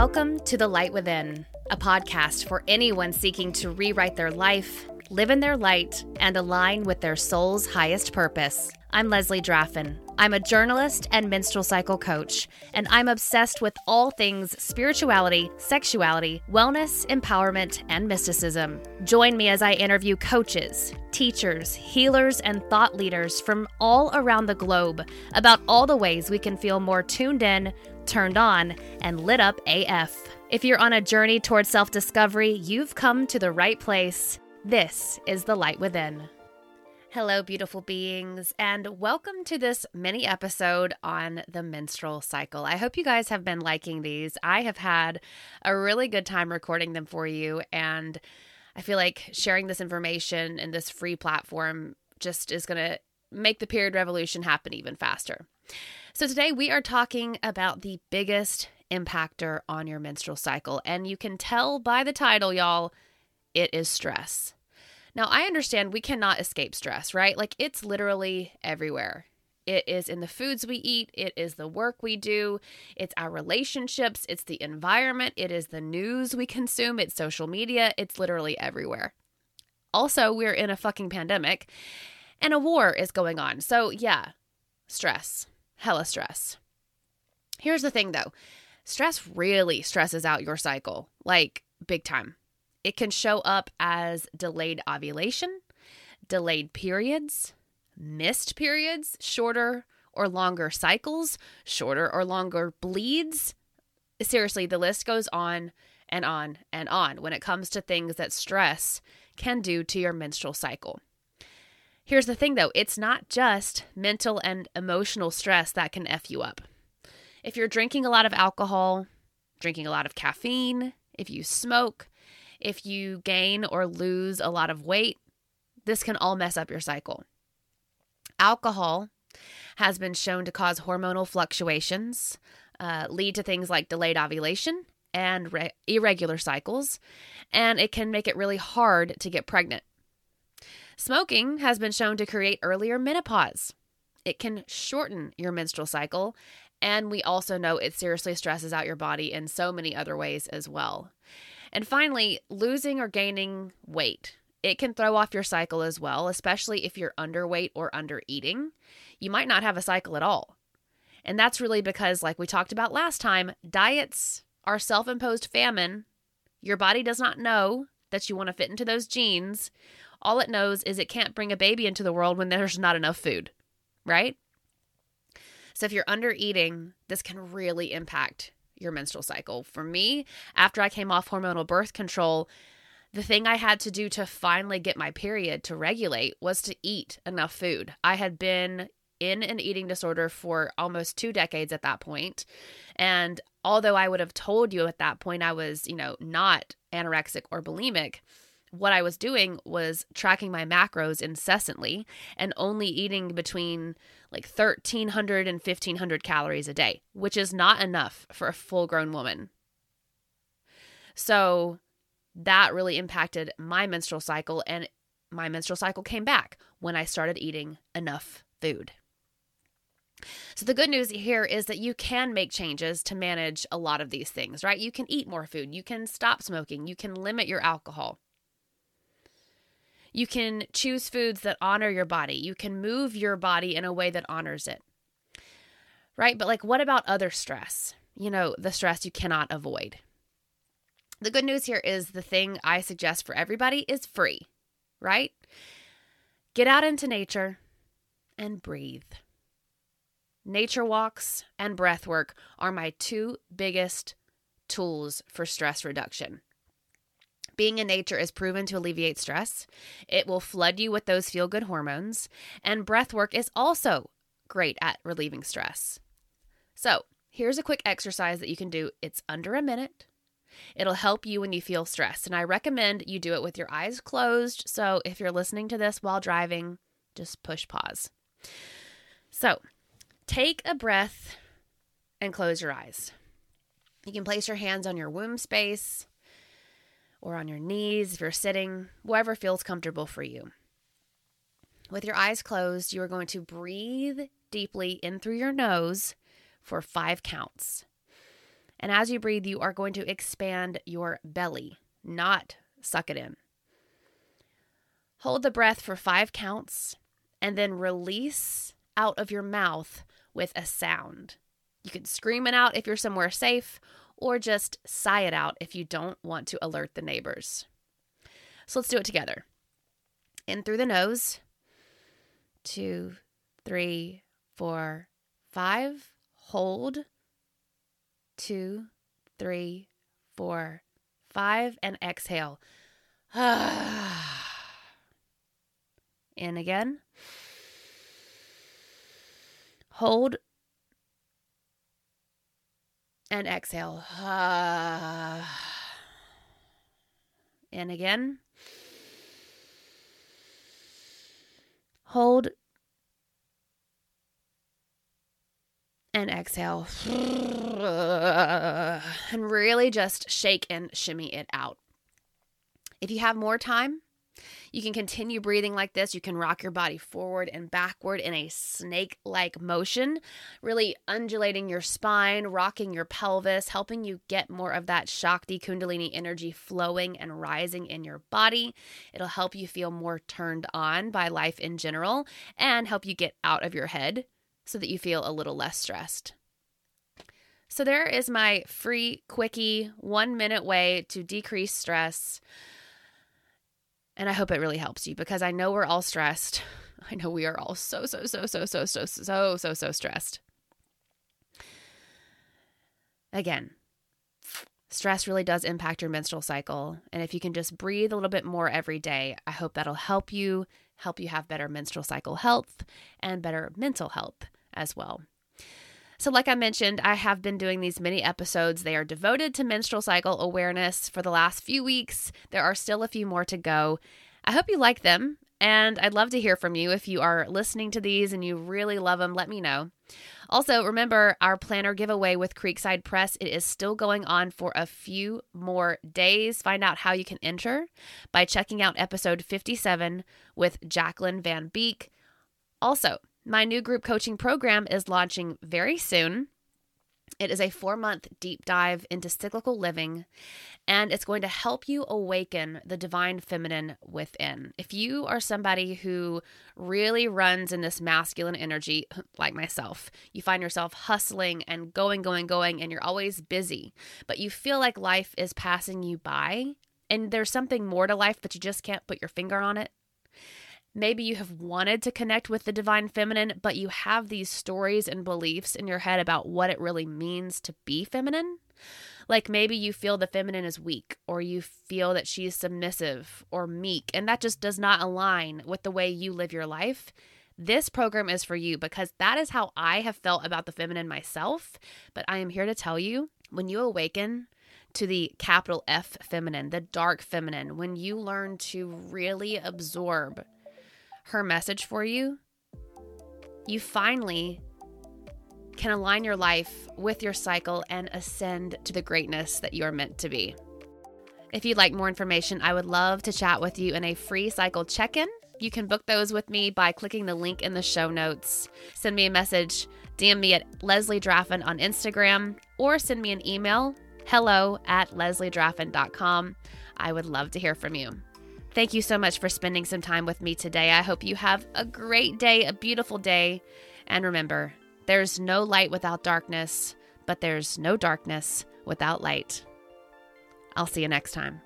Welcome to The Light Within, a podcast for anyone seeking to rewrite their life, live in their light, and align with their soul's highest purpose. I'm Leslie Draffin. I'm a journalist and menstrual cycle coach, and I'm obsessed with all things spirituality, sexuality, wellness, empowerment, and mysticism. Join me as I interview coaches, teachers, healers, and thought leaders from all around the globe about all the ways we can feel more tuned in, turned on, and lit up AF. If you're on a journey towards self discovery, you've come to the right place. This is The Light Within. Hello, beautiful beings, and welcome to this mini episode on the menstrual cycle. I hope you guys have been liking these. I have had a really good time recording them for you, and I feel like sharing this information in this free platform just is going to make the period revolution happen even faster. So, today we are talking about the biggest impactor on your menstrual cycle, and you can tell by the title, y'all, it is stress. Now, I understand we cannot escape stress, right? Like it's literally everywhere. It is in the foods we eat, it is the work we do, it's our relationships, it's the environment, it is the news we consume, it's social media, it's literally everywhere. Also, we're in a fucking pandemic and a war is going on. So, yeah, stress, hella stress. Here's the thing though stress really stresses out your cycle, like big time. It can show up as delayed ovulation, delayed periods, missed periods, shorter or longer cycles, shorter or longer bleeds. Seriously, the list goes on and on and on when it comes to things that stress can do to your menstrual cycle. Here's the thing though it's not just mental and emotional stress that can F you up. If you're drinking a lot of alcohol, drinking a lot of caffeine, if you smoke, if you gain or lose a lot of weight, this can all mess up your cycle. Alcohol has been shown to cause hormonal fluctuations, uh, lead to things like delayed ovulation and re- irregular cycles, and it can make it really hard to get pregnant. Smoking has been shown to create earlier menopause. It can shorten your menstrual cycle, and we also know it seriously stresses out your body in so many other ways as well. And finally, losing or gaining weight. It can throw off your cycle as well, especially if you're underweight or under eating. You might not have a cycle at all. And that's really because, like we talked about last time, diets are self imposed famine. Your body does not know that you want to fit into those jeans. All it knows is it can't bring a baby into the world when there's not enough food, right? So if you're under eating, this can really impact your menstrual cycle. For me, after I came off hormonal birth control, the thing I had to do to finally get my period to regulate was to eat enough food. I had been in an eating disorder for almost two decades at that point. And although I would have told you at that point I was, you know, not anorexic or bulimic, what I was doing was tracking my macros incessantly and only eating between like 1300 and 1500 calories a day, which is not enough for a full grown woman. So that really impacted my menstrual cycle, and my menstrual cycle came back when I started eating enough food. So, the good news here is that you can make changes to manage a lot of these things, right? You can eat more food, you can stop smoking, you can limit your alcohol. You can choose foods that honor your body. You can move your body in a way that honors it. Right? But, like, what about other stress? You know, the stress you cannot avoid. The good news here is the thing I suggest for everybody is free, right? Get out into nature and breathe. Nature walks and breath work are my two biggest tools for stress reduction. Being in nature is proven to alleviate stress. It will flood you with those feel good hormones. And breath work is also great at relieving stress. So, here's a quick exercise that you can do. It's under a minute. It'll help you when you feel stressed. And I recommend you do it with your eyes closed. So, if you're listening to this while driving, just push pause. So, take a breath and close your eyes. You can place your hands on your womb space or on your knees if you're sitting, wherever feels comfortable for you. With your eyes closed, you are going to breathe deeply in through your nose for five counts. And as you breathe, you are going to expand your belly, not suck it in. Hold the breath for five counts and then release out of your mouth with a sound. You can scream it out if you're somewhere safe, or just sigh it out if you don't want to alert the neighbors. So let's do it together. In through the nose. Two, three, four, five. Hold. Two, three, four, five. And exhale. In again. Hold and exhale. And again. Hold and exhale. And really just shake and shimmy it out. If you have more time, you can continue breathing like this. You can rock your body forward and backward in a snake like motion, really undulating your spine, rocking your pelvis, helping you get more of that Shakti Kundalini energy flowing and rising in your body. It'll help you feel more turned on by life in general and help you get out of your head so that you feel a little less stressed. So, there is my free, quickie, one minute way to decrease stress. And I hope it really helps you because I know we're all stressed. I know we are all so, so, so, so, so, so, so, so, so stressed. Again, stress really does impact your menstrual cycle. And if you can just breathe a little bit more every day, I hope that'll help you, help you have better menstrual cycle health and better mental health as well. So, like I mentioned, I have been doing these mini episodes. They are devoted to menstrual cycle awareness for the last few weeks. There are still a few more to go. I hope you like them, and I'd love to hear from you. If you are listening to these and you really love them, let me know. Also, remember our planner giveaway with Creekside Press. It is still going on for a few more days. Find out how you can enter by checking out episode 57 with Jaclyn Van Beek. Also, my new group coaching program is launching very soon. It is a four month deep dive into cyclical living, and it's going to help you awaken the divine feminine within. If you are somebody who really runs in this masculine energy, like myself, you find yourself hustling and going, going, going, and you're always busy, but you feel like life is passing you by, and there's something more to life, but you just can't put your finger on it. Maybe you have wanted to connect with the divine feminine, but you have these stories and beliefs in your head about what it really means to be feminine. Like maybe you feel the feminine is weak, or you feel that she's submissive or meek, and that just does not align with the way you live your life. This program is for you because that is how I have felt about the feminine myself. But I am here to tell you when you awaken to the capital F feminine, the dark feminine, when you learn to really absorb her message for you, you finally can align your life with your cycle and ascend to the greatness that you are meant to be. If you'd like more information, I would love to chat with you in a free cycle check in. You can book those with me by clicking the link in the show notes. Send me a message, DM me at Leslie Draffin on Instagram, or send me an email, hello at lesliedraffin.com. I would love to hear from you. Thank you so much for spending some time with me today. I hope you have a great day, a beautiful day. And remember, there's no light without darkness, but there's no darkness without light. I'll see you next time.